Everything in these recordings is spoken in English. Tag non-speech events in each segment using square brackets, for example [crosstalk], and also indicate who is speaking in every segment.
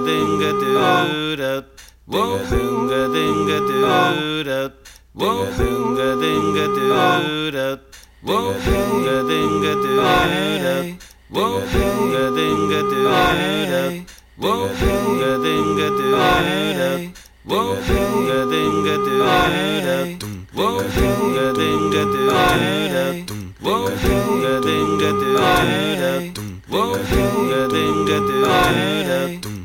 Speaker 1: dinga dinga doo Dinga dinga dinga doo Dinga dinga dinga doo Ding a dinga doo Dinga dinga dinga doo Dinga dinga dinga doo Dinga dinga dinga doo Dinga dinga dinga doo Dinga dinga dinga doo Dinga dinga dinga doo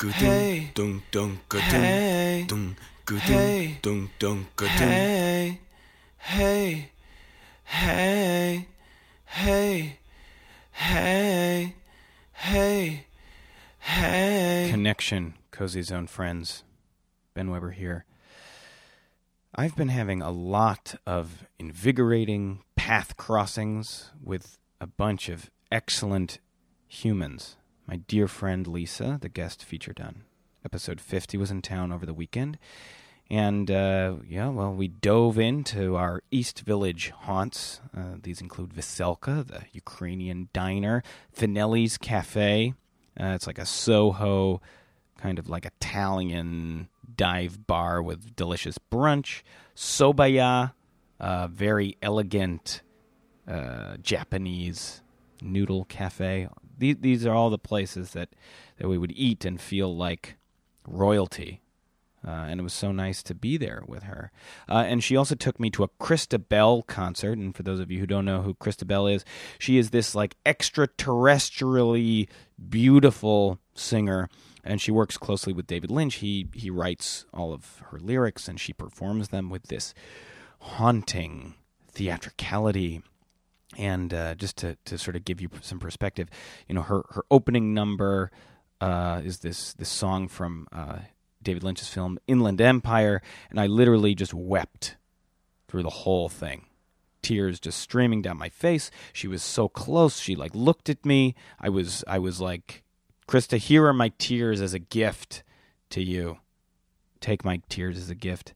Speaker 1: Hey. Hey. Hey. Hey. Hey. Hey. Hey. Hey. Hey. Hey.
Speaker 2: Connection, Cozy Zone friends. Ben Weber here. I've been having a lot of invigorating path crossings with a bunch of excellent humans my dear friend Lisa, the guest featured on episode 50, was in town over the weekend. And uh, yeah, well, we dove into our East Village haunts. Uh, these include Veselka, the Ukrainian diner, Finelli's Cafe. Uh, it's like a Soho, kind of like Italian dive bar with delicious brunch. Sobaya, very elegant uh, Japanese noodle cafe these, these are all the places that, that we would eat and feel like royalty. Uh, and it was so nice to be there with her. Uh, and she also took me to a Chrysta Bell concert. And for those of you who don't know who Chrysta Bell is, she is this like extraterrestrially beautiful singer. And she works closely with David Lynch. He he writes all of her lyrics, and she performs them with this haunting theatricality and uh, just to, to sort of give you some perspective, you know, her her opening number uh, is this this song from uh, David Lynch's film Inland Empire, and I literally just wept through the whole thing, tears just streaming down my face. She was so close. She like looked at me. I was I was like, Chrysta, here are my tears as a gift to you. Take my tears as a gift.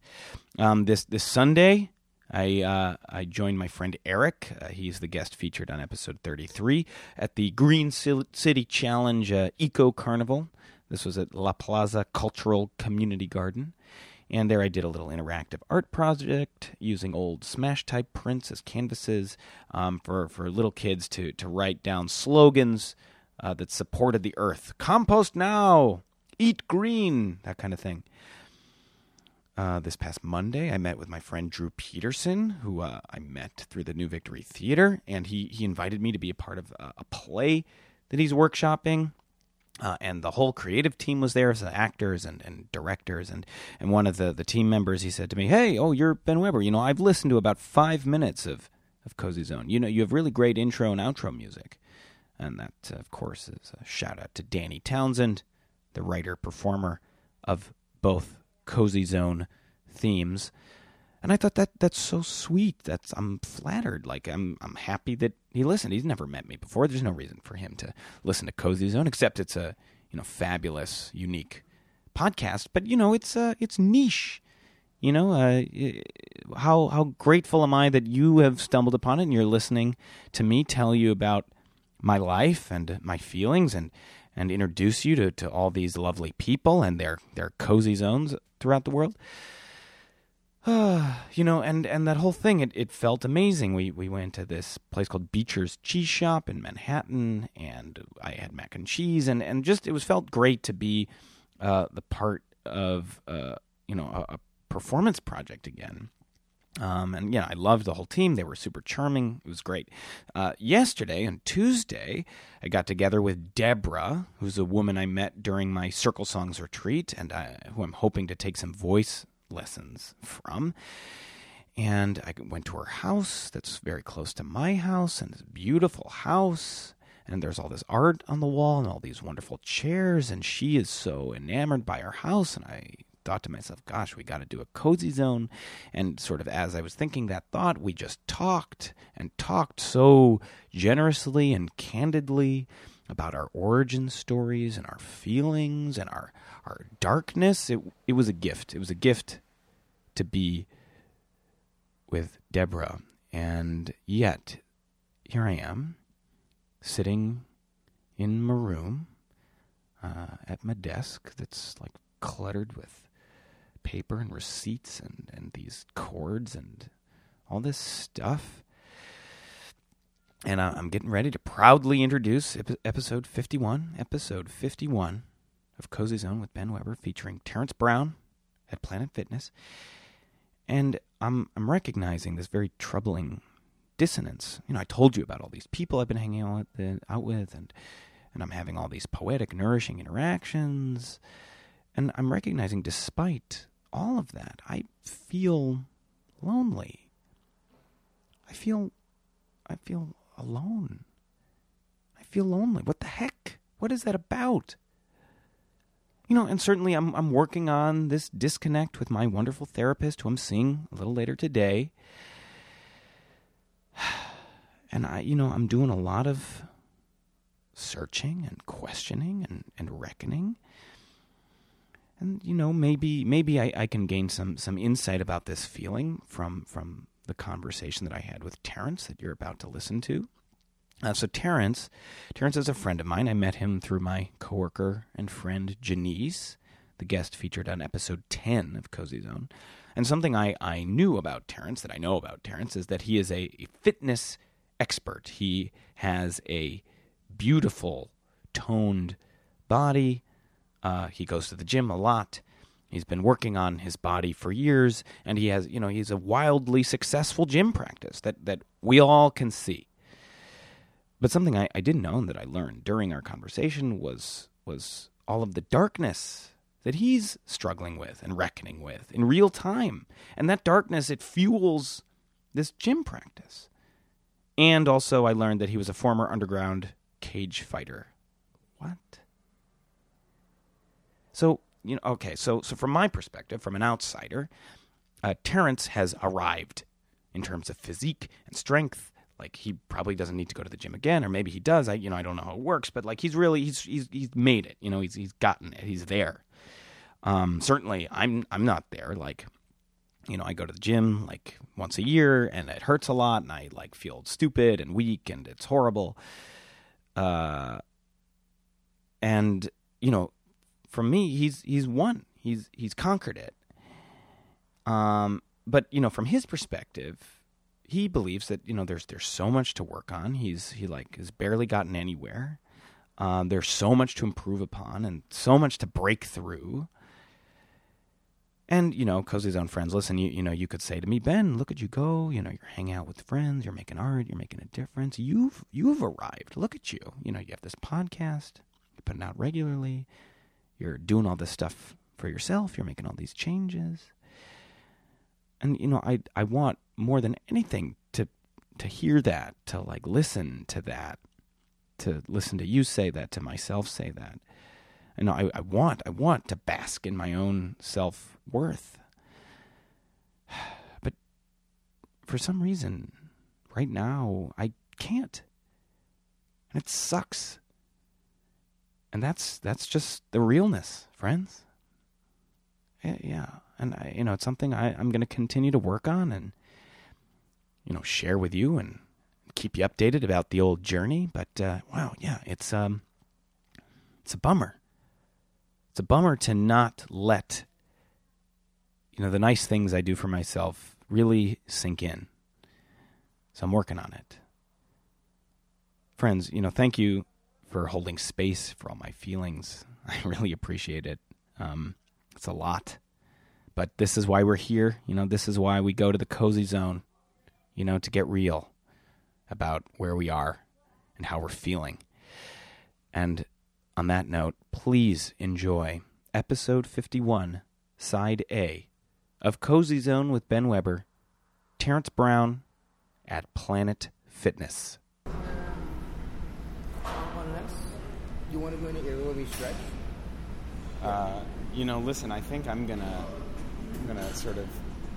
Speaker 2: Um, this this Sunday, I uh, I joined my friend Eric. Uh, he's the guest featured on episode 33 at the Green City Challenge uh, Eco Carnival. This was at La Plaza Cultural Community Garden. And there I did a little interactive art project using old smash type prints as canvases um, for, for little kids to, to write down slogans uh, that supported the earth. Compost now! Eat green! That kind of thing. Uh, this past Monday, I met with my friend Drew Peterson, who uh, I met through the New Victory Theater, and he he invited me to be a part of a, a play that he's workshopping. Uh, and the whole creative team was there, so actors and, and directors, and, and one of the, the team members, he said to me, "Hey, oh, you're Ben Weber. You know, I've listened to about five minutes of of Cozy Zone. You know, you have really great intro and outro music." And that, uh, of course, is a shout out to Danny Townsend, the writer performer of both Cozy Zone themes. And I thought that that's so sweet. That's I'm flattered. Like I'm I'm happy that he listened. He's never met me before. There's no reason for him to listen to Cozy Zone except it's a you know fabulous, unique podcast. But you know it's uh it's niche. You know uh, how how grateful am I that you have stumbled upon it and you're listening to me tell you about my life and my feelings and and introduce you to, to all these lovely people and their their cozy zones throughout the world. [sighs] you know, and, and that whole thing, it, it felt amazing. We we went to this place called Beecher's Cheese Shop in Manhattan, and I had mac and cheese, and, and just it was felt great to be uh, the part of uh, you know a, a performance project again. Um, and yeah, I loved the whole team. They were super charming. It was great. Uh, yesterday, on Tuesday, I got together with Deborah, who's a woman I met during my Circle Songs retreat, and I, who I'm hoping to take some voice lessons from. And I went to her house that's very close to my house, and this beautiful house. And there's all this art on the wall and all these wonderful chairs. And she is so enamored by her house. And I thought to myself, gosh, we got to do a cozy zone. And sort of as I was thinking that thought, we just talked and talked so generously and candidly about our origin stories and our feelings and our our darkness. It it was a gift. It was a gift to be with Deborah. And yet here I am sitting in my room uh, at my desk that's like cluttered with paper and receipts and, and these cords and all this stuff. And I'm getting ready to proudly introduce episode 51, episode 51 of Cozy Zone with Ben Weber, featuring Terrence Brown at Planet Fitness. And I'm I'm recognizing this very troubling dissonance. You know, I told you about all these people I've been hanging out with, uh, out with and and I'm having all these poetic, nourishing interactions. And I'm recognizing despite all of that, I feel lonely. I feel I feel alone. I feel lonely. What the heck? What is that about? You know, and certainly I'm I'm working on this disconnect with my wonderful therapist who I'm seeing a little later today. [sighs] And I you know, I'm doing a lot of searching and questioning and, and reckoning and you know maybe maybe I, I can gain some some insight about this feeling from from the conversation that I had with Terrence that you're about to listen to. Uh, so Terrence, Terrence is a friend of mine. I met him through my coworker and friend Janice, the guest featured on episode ten of Cozy Zone. And something I, I knew about Terrence, that I know about Terrence, is that he is a fitness expert. He has a beautiful, toned body, uh, he goes to the gym a lot. He's been working on his body for years, and he has, you know, he's a wildly successful gym practice that that we all can see. But something I, I didn't know and that I learned during our conversation was was all of the darkness that he's struggling with and reckoning with in real time. And that darkness it fuels this gym practice. And also I learned that he was a former underground cage fighter. What? So, you know, okay, so so from my perspective, from an outsider, uh, Terrence has arrived in terms of physique and strength. Like he probably doesn't need to go to the gym again, or maybe he does. I you know I don't know how it works, but like he's really he's he's he's made it. You know he's he's gotten it. He's there. Um, certainly, I'm I'm not there. Like you know, I go to the gym like once a year, and it hurts a lot, and I like feel stupid and weak, and it's horrible. Uh, and you know, from me, he's he's won. He's he's conquered it. Um, but you know, from his perspective, he believes that you know there's there's so much to work on. He's he like has barely gotten anywhere. Um, there's so much to improve upon and so much to break through. And you know, cozy zone friends, listen. You you know, you could say to me, Ben, look at you go. You know, you're hanging out with friends. You're making art. You're making a difference. You've you've arrived. Look at you. You know, you have this podcast. You're putting out regularly. You're doing all this stuff for yourself. You're making all these changes. And you know, I I want more than anything to to hear that, to like listen to that, to listen to you say that, to myself say that. And I, I want, I want to bask in my own self worth. [sighs] But for some reason, right now, I can't. And it sucks. And that's that's just the realness, friends. Yeah, and I, you know, it's something I, I'm going to continue to work on and you know share with you and keep you updated about the old journey. But uh, wow, yeah, it's um, it's a bummer. It's a bummer to not let you know the nice things I do for myself really sink in. So I'm working on it. Friends, you know, thank you for holding space for all my feelings. [laughs] I really appreciate it. Um, it's a lot. But this is why we're here. You know, this is why we go to the cozy zone, you know, to get real about where we are and how we're feeling. And on that note, please enjoy episode 51, side A of Cozy Zone with Ben Weber, Terrence Brown at Planet Fitness.
Speaker 3: You want to go in the area where we stretch?
Speaker 2: Uh, you know, listen, I think I'm gonna, I'm gonna sort of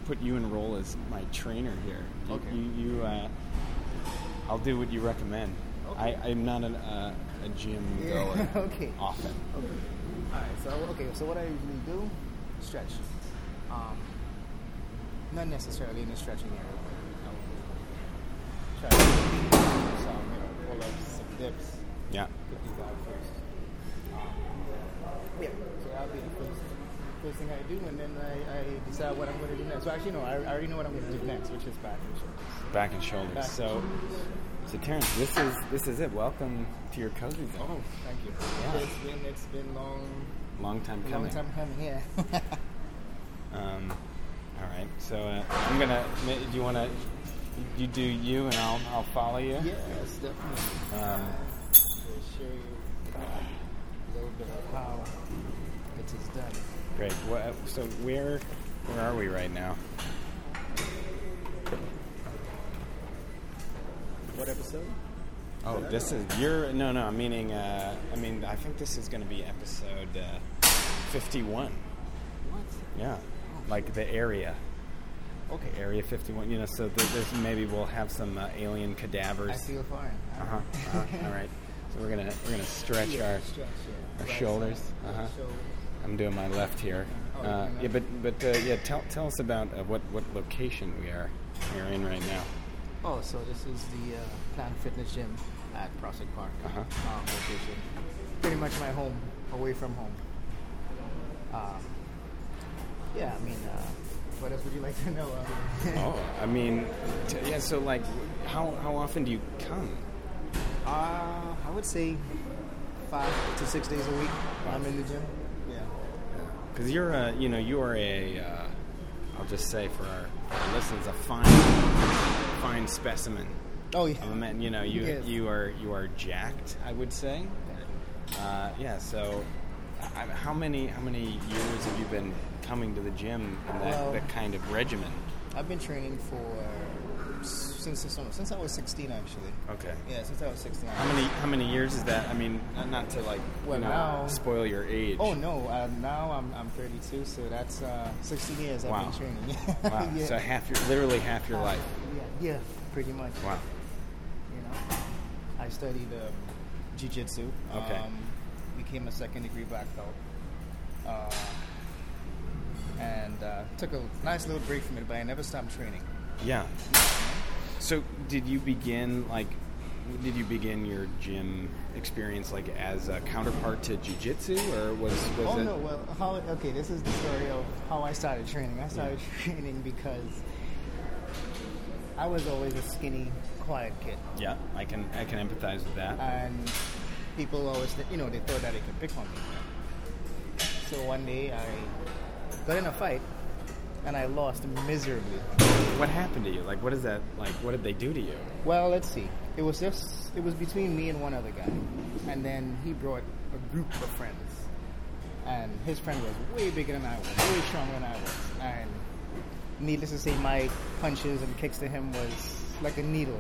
Speaker 2: put you in role as my trainer here. You,
Speaker 3: Okay.
Speaker 2: You, you uh, I'll do what you recommend.
Speaker 3: Okay.
Speaker 2: I, I'm not an, uh, a gym [laughs] goer Yeah.
Speaker 3: okay.
Speaker 2: often.
Speaker 3: Okay. All right. So okay. So what I usually do, stretch. Um, not necessarily in the stretching area. Try to do some, you know, pull-ups, some dips.
Speaker 2: Yeah.
Speaker 3: Get these out first. Um, yeah. So that'll be the first, first thing I do, and then I, I decide what I'm going to do next. So actually, no, I, I already know what I'm going to do next, which is back and shoulders.
Speaker 2: Back and shoulders.
Speaker 3: Back and
Speaker 2: so, so Terrence, this is this is it. Welcome to your cozy zone.
Speaker 3: Oh, thank you.
Speaker 2: Yeah.
Speaker 3: It's been it's been long,
Speaker 2: Long time coming.
Speaker 3: long time coming. Yeah. [laughs] [laughs]
Speaker 2: Um, all right. So uh, I'm gonna. Do you want to? You do you, and I'll I'll follow you.
Speaker 3: yes, definitely.
Speaker 2: Um,
Speaker 3: show you a little bit of how it is done.
Speaker 2: great. What, so where where are we right now?
Speaker 3: What episode?
Speaker 2: Oh, this is you're no no. I'm meaning. Uh, I mean, I think this is going to be episode uh, 51.
Speaker 3: What?
Speaker 2: Yeah, like the area.
Speaker 3: Okay.
Speaker 2: Area 51. You know, so th- there's maybe we'll have some uh, alien cadavers.
Speaker 3: I feel fine.
Speaker 2: Uh huh. Uh-huh. All right. So we're gonna we're gonna stretch
Speaker 3: Yeah,
Speaker 2: our.
Speaker 3: stretch, yeah.
Speaker 2: our
Speaker 3: Right
Speaker 2: shoulders,
Speaker 3: side,
Speaker 2: uh-huh.
Speaker 3: shoulder.
Speaker 2: I'm doing my left here.
Speaker 3: Oh,
Speaker 2: Uh, yeah, but but uh, yeah, tell tell us about uh, what what location we are we are in right now.
Speaker 3: Oh, so this is the uh, Planet Fitness Gym at Prospect Park
Speaker 2: Uh-huh.
Speaker 3: um, location. Pretty much my home, away from home. Um, yeah, I mean, uh, what else would you like to know?
Speaker 2: Oh, [laughs] I mean, t- yeah. So like, how how often do you come?
Speaker 3: Uh, I would say five to six days a week. I'm in the gym. Yeah.
Speaker 2: Because you're a you know you are a uh, I'll just say for our, our listeners a fine fine specimen
Speaker 3: Oh yeah.
Speaker 2: of a man. You know you
Speaker 3: Yes.
Speaker 2: you are you are jacked. I would say. Uh, yeah. So. I, how many how many years have you been coming to the gym in that,
Speaker 3: Well-
Speaker 2: that kind of regimen?
Speaker 3: I've been training for since since I was 16 actually.
Speaker 2: Okay.
Speaker 3: Yeah, since I was 16.
Speaker 2: How many how many years is that? I mean, not- not to like
Speaker 3: Well,
Speaker 2: you know,
Speaker 3: now-
Speaker 2: spoil your age.
Speaker 3: Oh no! Uh, now I'm I'm 32, so that's uh, 16 years I've been training. [laughs]
Speaker 2: Wow.
Speaker 3: yeah.
Speaker 2: So half your literally half your life.
Speaker 3: yeah, yeah, pretty much.
Speaker 2: Wow.
Speaker 3: You know, I studied um, jiu-jitsu.
Speaker 2: Okay.
Speaker 3: Um, became a second degree black belt. Uh, and uh, took a nice little break from it, but I never stopped training.
Speaker 2: Yeah. So did you begin like? Did you begin your gym experience like as a counterpart to jujitsu, or was was
Speaker 3: oh
Speaker 2: it?
Speaker 3: no! Well, how? Okay, this is the story of how I started training. I started training because I was always a skinny, quiet kid,
Speaker 2: Yeah, I can I can empathize with that.
Speaker 3: and people always, th- you know, they thought that they could pick on me. So one day I got in a fight and I lost miserably.
Speaker 1: What happened to you? Like, what is that? Like, what did they do to you?
Speaker 3: Well, let's see. It was just it was between me and one other guy, and then he brought a group of friends, and his friend was way bigger than I was, way stronger than I was, and needless to say, my punches and kicks to him was like a needle.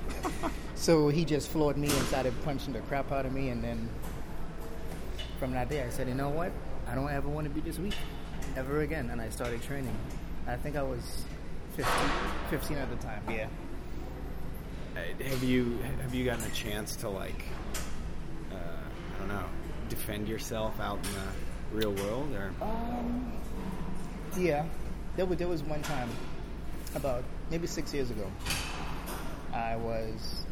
Speaker 3: [laughs] so he just floored me and started punching the crap out of me, and then from that day, I said, you know what? I don't ever want to be this weak ever again, and I started training. I think I was 15, 15 at the time. Yeah.
Speaker 1: Uh, Have you have you gotten a chance to like, uh, I don't know, defend yourself out in the real world, or
Speaker 3: Um, yeah, there was, there was one time, about maybe six years ago, I was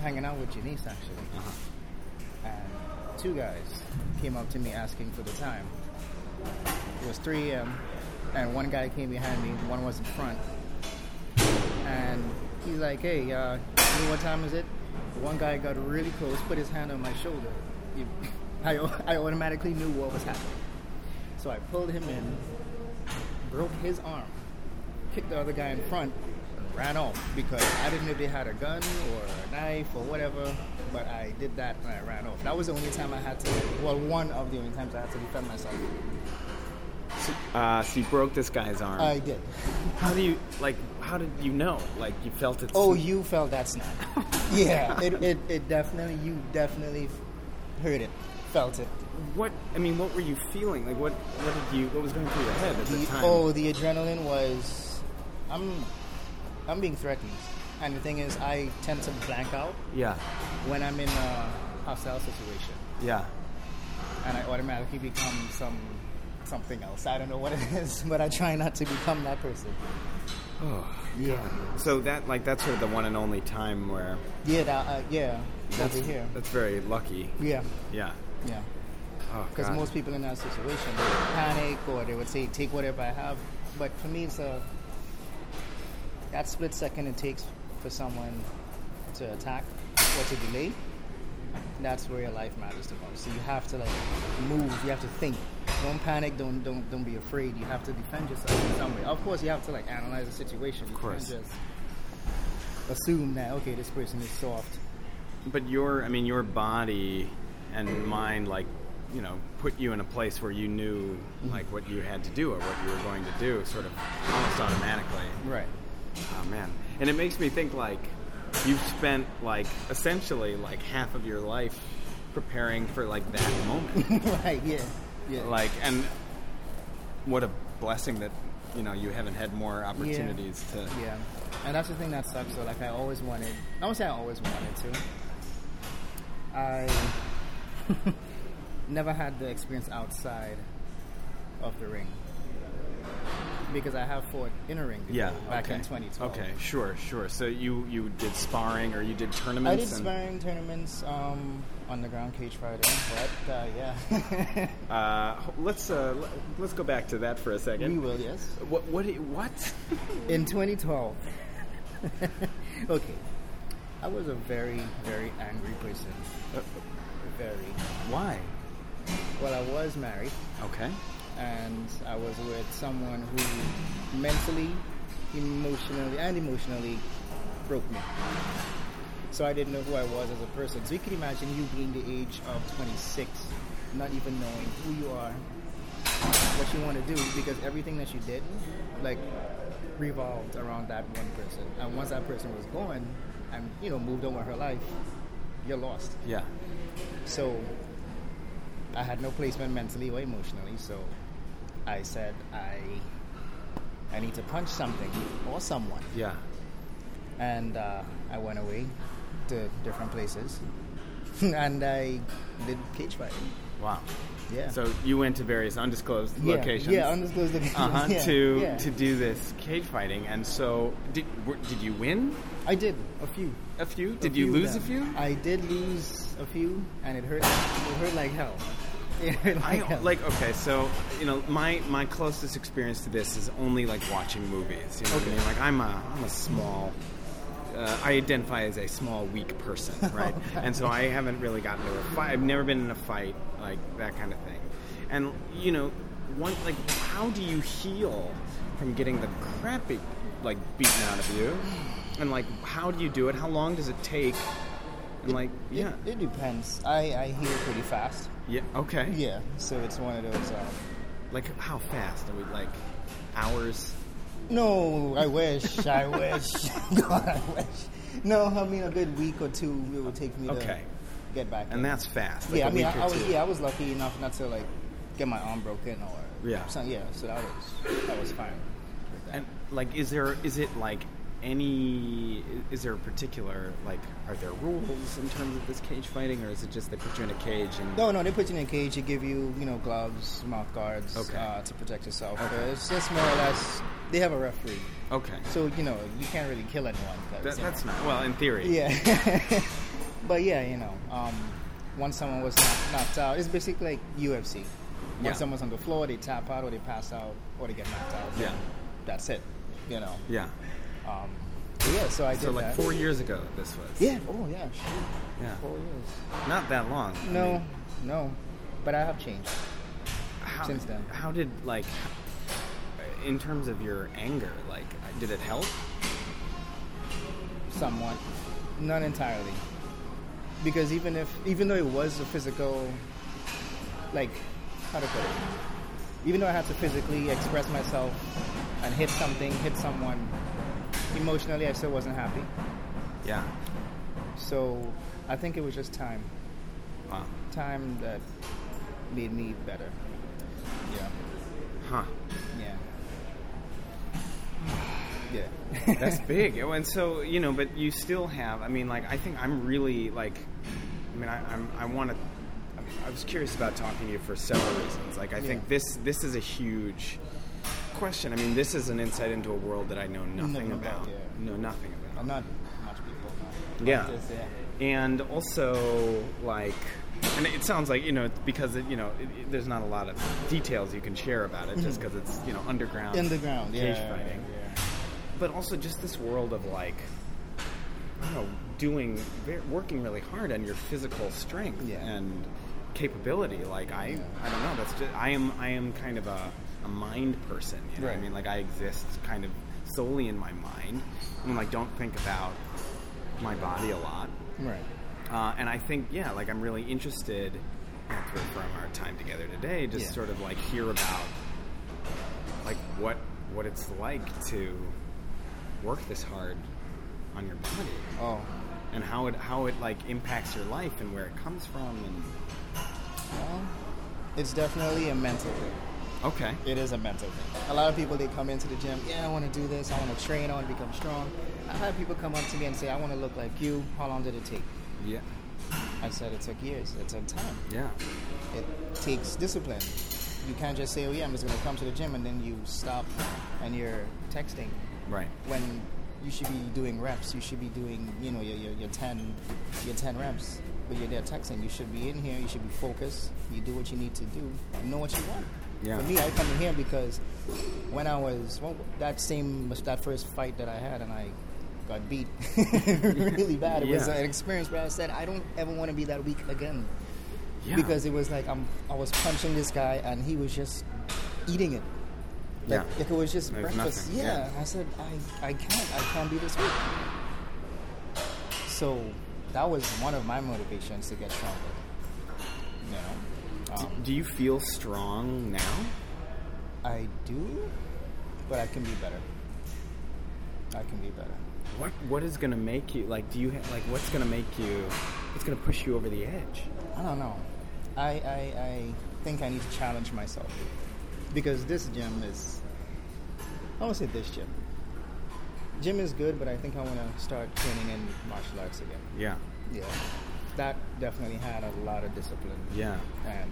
Speaker 3: hanging out with Janice actually,
Speaker 1: uh-huh.
Speaker 3: and two guys came up to me asking for the time. It was 3 a.m., and one guy came behind me, one was in front, and he's like, "Hey, uh, you know what time is it?" One guy got really close, put his hand on my shoulder. [laughs] I, I automatically knew what was happening. So I pulled him in, broke his arm, kicked the other guy in front, ran off because I didn't know if they had a gun or a knife or whatever. But I did that and I ran off. That was the only time I had to. Well, one of the only times I had to defend myself.
Speaker 1: So, uh, so you broke this guy's arm.
Speaker 3: I did.
Speaker 1: how do you like? How did you know? Like you felt it?
Speaker 3: Oh, you felt that snap. [laughs] yeah, it, it, it definitely. You definitely heard it, felt it.
Speaker 1: What I mean, what were you feeling? Like what? What did you? What was going through your head at the
Speaker 3: The,
Speaker 1: time?
Speaker 3: oh, the adrenaline was. I'm, I'm being threatened, and the thing is, I tend to blank out
Speaker 1: yeah,
Speaker 3: when I'm in a hostile situation,
Speaker 1: yeah.
Speaker 3: and I automatically become some something else. I don't know what it [laughs] is, but I try not to become that person.
Speaker 1: Oh,
Speaker 3: Yeah,
Speaker 1: so that like that's sort of the one and only time where
Speaker 3: yeah, that, uh, yeah.
Speaker 1: that's
Speaker 3: over here.
Speaker 1: That's very lucky.
Speaker 3: Yeah,
Speaker 1: Yeah.
Speaker 3: yeah.
Speaker 1: Oh,
Speaker 3: Because
Speaker 1: God.
Speaker 3: most people in that situation they would panic or they would say, "Take whatever I have." But for me, it's a that split second it takes for someone to attack or to delay. That's where your life matters the most. So you have to like move. You have to think. Don't panic. Don't don't don't be afraid. You have to defend yourself in some way. Of course, you have to like analyze the situation. You
Speaker 1: course.
Speaker 3: can't just assume that okay, this person is soft.
Speaker 1: But your, I mean, your body and mind, like, you know, put you in a place where you knew, like, what you had to do or what you were going to do, sort of almost automatically.
Speaker 3: Right.
Speaker 1: Oh man, and it makes me think like you've spent like essentially like half of your life preparing for like that moment. [laughs]
Speaker 3: right. Yeah. Yeah.
Speaker 1: like, and what a blessing that you know you haven't had more opportunities to.
Speaker 3: Yeah, and that's the thing that sucks. So, like, I always wanted. I won't say I always wanted to. I [laughs] never had the experience outside of the ring because I have fought in a ring
Speaker 1: Yeah,
Speaker 3: back
Speaker 1: okay.
Speaker 3: in 2012.
Speaker 1: Okay, sure, sure. So you you did sparring or you did tournaments?
Speaker 3: I
Speaker 1: did
Speaker 3: sparring tournaments, um, underground cage fighting, but uh, yeah, [laughs]
Speaker 1: Uh, let's uh, let's go back to that for a
Speaker 3: we
Speaker 1: second.
Speaker 3: will. Yes.
Speaker 1: What what what?
Speaker 3: In 2012. [laughs] okay. I was a very, very angry person. Very.
Speaker 1: Why?
Speaker 3: Well, I was married
Speaker 1: Okay.
Speaker 3: And I was with someone who mentally, emotionally, and emotionally broke me. So I didn't know who I was as a person. So you can imagine you being the age of 26, not even knowing who you are, what you want to do, because everything that you did, like, revolved around that one person. And once that person was gone and, you know, moved on with her life, you're lost.
Speaker 1: Yeah.
Speaker 3: So I had no placement mentally or emotionally. So I said I I need to punch something or someone,
Speaker 1: Yeah.
Speaker 3: and uh, I went away to different places, [laughs] and I did cage fighting.
Speaker 1: Wow.
Speaker 3: Yeah.
Speaker 1: So you went to various undisclosed
Speaker 3: yeah,
Speaker 1: locations.
Speaker 3: Yeah, undisclosed locations.
Speaker 1: uh-huh, [laughs]
Speaker 3: yeah,
Speaker 1: to
Speaker 3: yeah.
Speaker 1: to do this cage fighting, and so did were, did you win
Speaker 3: I did a few.
Speaker 1: a few?
Speaker 3: A
Speaker 1: Did you lose a few?
Speaker 3: I did lose a few, and it hurt. It hurt like hell. [laughs] It hurt like
Speaker 1: I like okay, so you know my my closest experience to this is only like watching movies. You know what I mean? Like I'm a I'm a small uh, uh, I identify as a small, weak person, [laughs] right? and so I haven't really gotten to a fight. I've never been in a fight, like that kind of thing. And you know, one like, how do you heal from getting the crappy like beaten out of you? And like, how do you do it? How long does it take? And like, yeah,
Speaker 3: It, it depends. I, I heal pretty fast.
Speaker 1: yeah, okay,
Speaker 3: Yeah, so it's one of those. Um,
Speaker 1: Like, how fast? Are we like hours?
Speaker 3: no, I wish. I wish. [laughs] God, I wish. No, I mean a good week or two it would take me to get back.
Speaker 1: And
Speaker 3: in.
Speaker 1: that's fast. Like
Speaker 3: yeah, I mean, I, I was yeah, I was lucky enough not to like get my arm broken or
Speaker 1: Yeah.
Speaker 3: So, yeah, so that was that was fine.
Speaker 1: And like, is there is it like any? Is there a particular like? Are there rules in terms of this cage fighting, or is it just they put you in a cage and?
Speaker 3: No, no, they put you in a cage. They give you, you know, gloves, mouth guards
Speaker 1: Okay.
Speaker 3: uh, to protect yourself.
Speaker 1: Okay.
Speaker 3: It's just more or less. They have a referee,
Speaker 1: Okay.
Speaker 3: so you know you can't really kill anyone
Speaker 1: That,
Speaker 3: you know.
Speaker 1: that's not well in theory.
Speaker 3: Yeah. [laughs] but yeah, you know, um, once someone was knocked, knocked out, it's basically like UFC. Once
Speaker 1: Yeah.
Speaker 3: someone's on the floor, they tap out, or they pass out, or they get knocked out.
Speaker 1: Yeah.
Speaker 3: That's it. You know.
Speaker 1: Yeah.
Speaker 3: Um, yeah. So I did
Speaker 1: So like
Speaker 3: that.
Speaker 1: four years ago, this was.
Speaker 3: Yeah. Oh yeah. Shoot.
Speaker 1: Yeah.
Speaker 3: Four years.
Speaker 1: Not that long. I
Speaker 3: No.
Speaker 1: mean,
Speaker 3: no. But I have changed.
Speaker 1: how,
Speaker 3: since then.
Speaker 1: How did like, in terms of your anger, like, did it help?
Speaker 3: somewhat, not entirely, because even if even though it was a physical, like how to put it, even though I had to physically express myself and hit something, hit someone, emotionally I still wasn't happy.
Speaker 1: Yeah.
Speaker 3: So I think it was just time,
Speaker 1: Wow.
Speaker 3: time that made me better. Yeah,
Speaker 1: Huh.
Speaker 3: yeah, yeah. [laughs]
Speaker 1: That's big. Oh, And so, you know, but you still have, I mean, like, I think I'm really, like, I mean, I, I'm, I want to, I was curious about talking to you for several reasons. Like, I think this, this is a huge question. I mean, this is an insight into a world that I know nothing
Speaker 3: Nothing
Speaker 1: about.
Speaker 3: yeah.
Speaker 1: Know nothing about.
Speaker 3: I'm not much people. no.
Speaker 1: Yeah.
Speaker 3: This, yeah.
Speaker 1: and also like and it sounds like you know because it, you know it, it- there's not a lot of details you can share about it just mm-hmm. because it's you know underground
Speaker 3: In the ground,
Speaker 1: cage
Speaker 3: yeah,
Speaker 1: fighting
Speaker 3: yeah.
Speaker 1: but also just this world of like I don't know doing working really hard on your physical strength
Speaker 3: Yeah.
Speaker 1: and capability like I I don't know that's just I am I am kind of a, a mind person you know what I mean like I exist kind of solely in my mind and like don't think about my body a lot
Speaker 3: Right.
Speaker 1: uh, and I think, yeah, like I'm really interested after from our time together today, just
Speaker 3: Yeah.
Speaker 1: sort of like hear about like what what it's like to work this hard on your body
Speaker 3: Oh.
Speaker 1: and how it how it like impacts your life and where it comes from and
Speaker 3: Well, it's definitely a mental thing.
Speaker 1: okay
Speaker 3: It is a mental thing. A lot of people they come into the gym. Yeah, I want to do this. I want to train. I want to become strong. I've had people come up to me and say, "I want to look like you." How long did it take?
Speaker 1: yeah
Speaker 3: I said it took years. It took time.
Speaker 1: yeah
Speaker 3: It takes discipline. You can't just say, "Oh yeah, I'm just going to come to the gym," and then you stop and you're texting
Speaker 1: right
Speaker 3: when you should be doing reps. You should be doing, you know, your, your, your 10 your 10 reps. But you're there texting. You should be in here. You should be focused. You do what you need to do. You know what you want.
Speaker 1: Yeah.
Speaker 3: For me, I come in here because when I was well, that same that first fight that I had, and I got beat [laughs] really bad. It was an experience where I said I don't ever want to be that weak again
Speaker 1: yeah
Speaker 3: because it was like I'm I was punching this guy and he was just eating it. Like,
Speaker 1: Yeah.
Speaker 3: like it was just
Speaker 1: There's
Speaker 3: breakfast.
Speaker 1: nothing,
Speaker 3: Yeah.
Speaker 1: yeah.
Speaker 3: I said I I can't I can't be this weak. So that was one of my motivations to get stronger. You know, um,
Speaker 1: do you feel strong now
Speaker 3: I do, but I can be better. I can be better.
Speaker 1: what what is gonna make you like do you ha- like what's gonna make you what's gonna push you over the edge
Speaker 3: I don't know. I, I, I think I need to challenge myself because this gym is. I won't say this gym. Gym is good, but I think I want to start training in martial arts again.
Speaker 1: yeah
Speaker 3: Yeah, that definitely had a lot of discipline.
Speaker 1: yeah
Speaker 3: and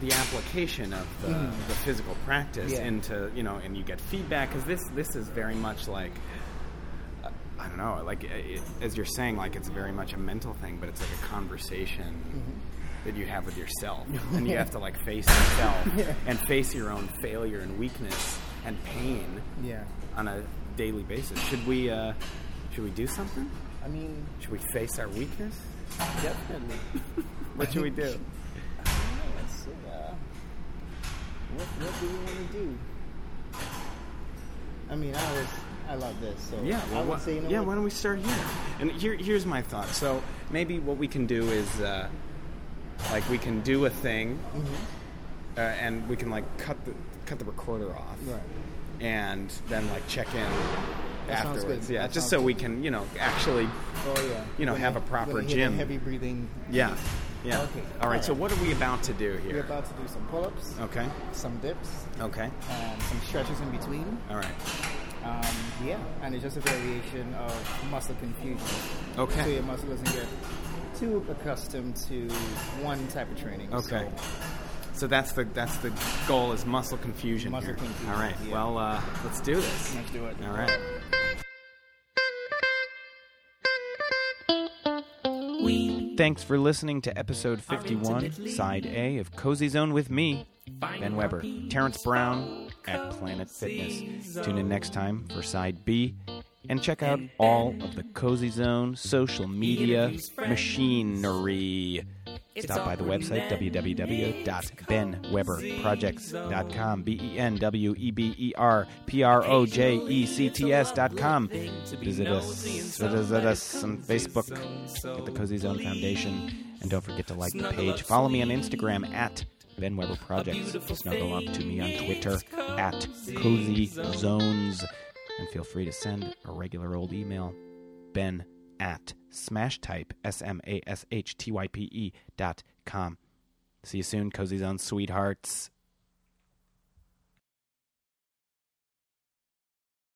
Speaker 1: the application of the,
Speaker 3: Mhm.
Speaker 1: the physical practice
Speaker 3: Yeah.
Speaker 1: into you know and you get feedback because this this is very much like uh, I don't know like it, as you're saying like it's very much a mental thing but it's like a conversation
Speaker 3: Mm-hmm.
Speaker 1: that you have with yourself [laughs] and you have to like face yourself [laughs]
Speaker 3: Yeah.
Speaker 1: and face your own failure and weakness and pain
Speaker 3: yeah,
Speaker 1: on a daily basis should we uh
Speaker 2: Should we do something?
Speaker 3: I mean,
Speaker 2: Should we face our weakness?
Speaker 3: definitely. [laughs]
Speaker 2: What should we do?
Speaker 3: Yeah, let's see, uh, what what do you want to do? I mean, I was I love this. So
Speaker 2: Yeah,
Speaker 3: I
Speaker 2: well,
Speaker 3: would
Speaker 2: what-
Speaker 3: say, you know
Speaker 2: yeah.
Speaker 3: what?
Speaker 2: Why don't we start here? And here, here's my thought. So maybe what we can do is, uh, like, we can do a thing, uh, and we can like cut the cut the recorder off,
Speaker 3: Right.
Speaker 2: And then like check in
Speaker 3: That
Speaker 2: afterwards. Yeah,
Speaker 3: That
Speaker 2: just so we can, you know, actually,
Speaker 3: Oh yeah.
Speaker 2: you know,
Speaker 3: When
Speaker 2: have
Speaker 3: I-
Speaker 2: a proper
Speaker 3: when I hear the
Speaker 2: gym.
Speaker 3: Heavy breathing.
Speaker 2: yeah, yeah.
Speaker 3: Okay,
Speaker 2: All right. So what are we about to do here?
Speaker 3: We're about to do some pull-ups,
Speaker 2: Okay.
Speaker 3: some dips,
Speaker 2: Okay.
Speaker 3: and some stretches in between.
Speaker 2: All right.
Speaker 3: Um, yeah, and it's just a variation of muscle confusion.
Speaker 2: Okay.
Speaker 3: So your muscle doesn't get too accustomed to one type of training.
Speaker 2: Okay.
Speaker 3: So,
Speaker 2: So that's the that's the goal is muscle confusion
Speaker 3: Muscle
Speaker 2: here.
Speaker 3: confusion,
Speaker 2: All right.
Speaker 3: yeah.
Speaker 2: Well, uh, let's do this.
Speaker 3: let's do it.
Speaker 2: All right. Thanks for listening to episode 51, Side A of Cozy Zone with me, Ben Weber, Terrence Brown at Planet Fitness. Tune in next time for Side B and check out all of the Cozy Zone social media machinery. Stop by the website www.benweberprojects.com. B E N W E B E R P R O J E C T S.com. Visit us, visit us on Facebook at the Cozy Zone Foundation. And don't forget to like the page. Follow me on Instagram at Ben Weber Projects. Snuggle up to me on Twitter at Cozy Zones. And feel free to send a regular old email, ben at smashtype, S-M-A-S-H-T-Y-P-E dot com. See you soon, Cozy Zone sweethearts.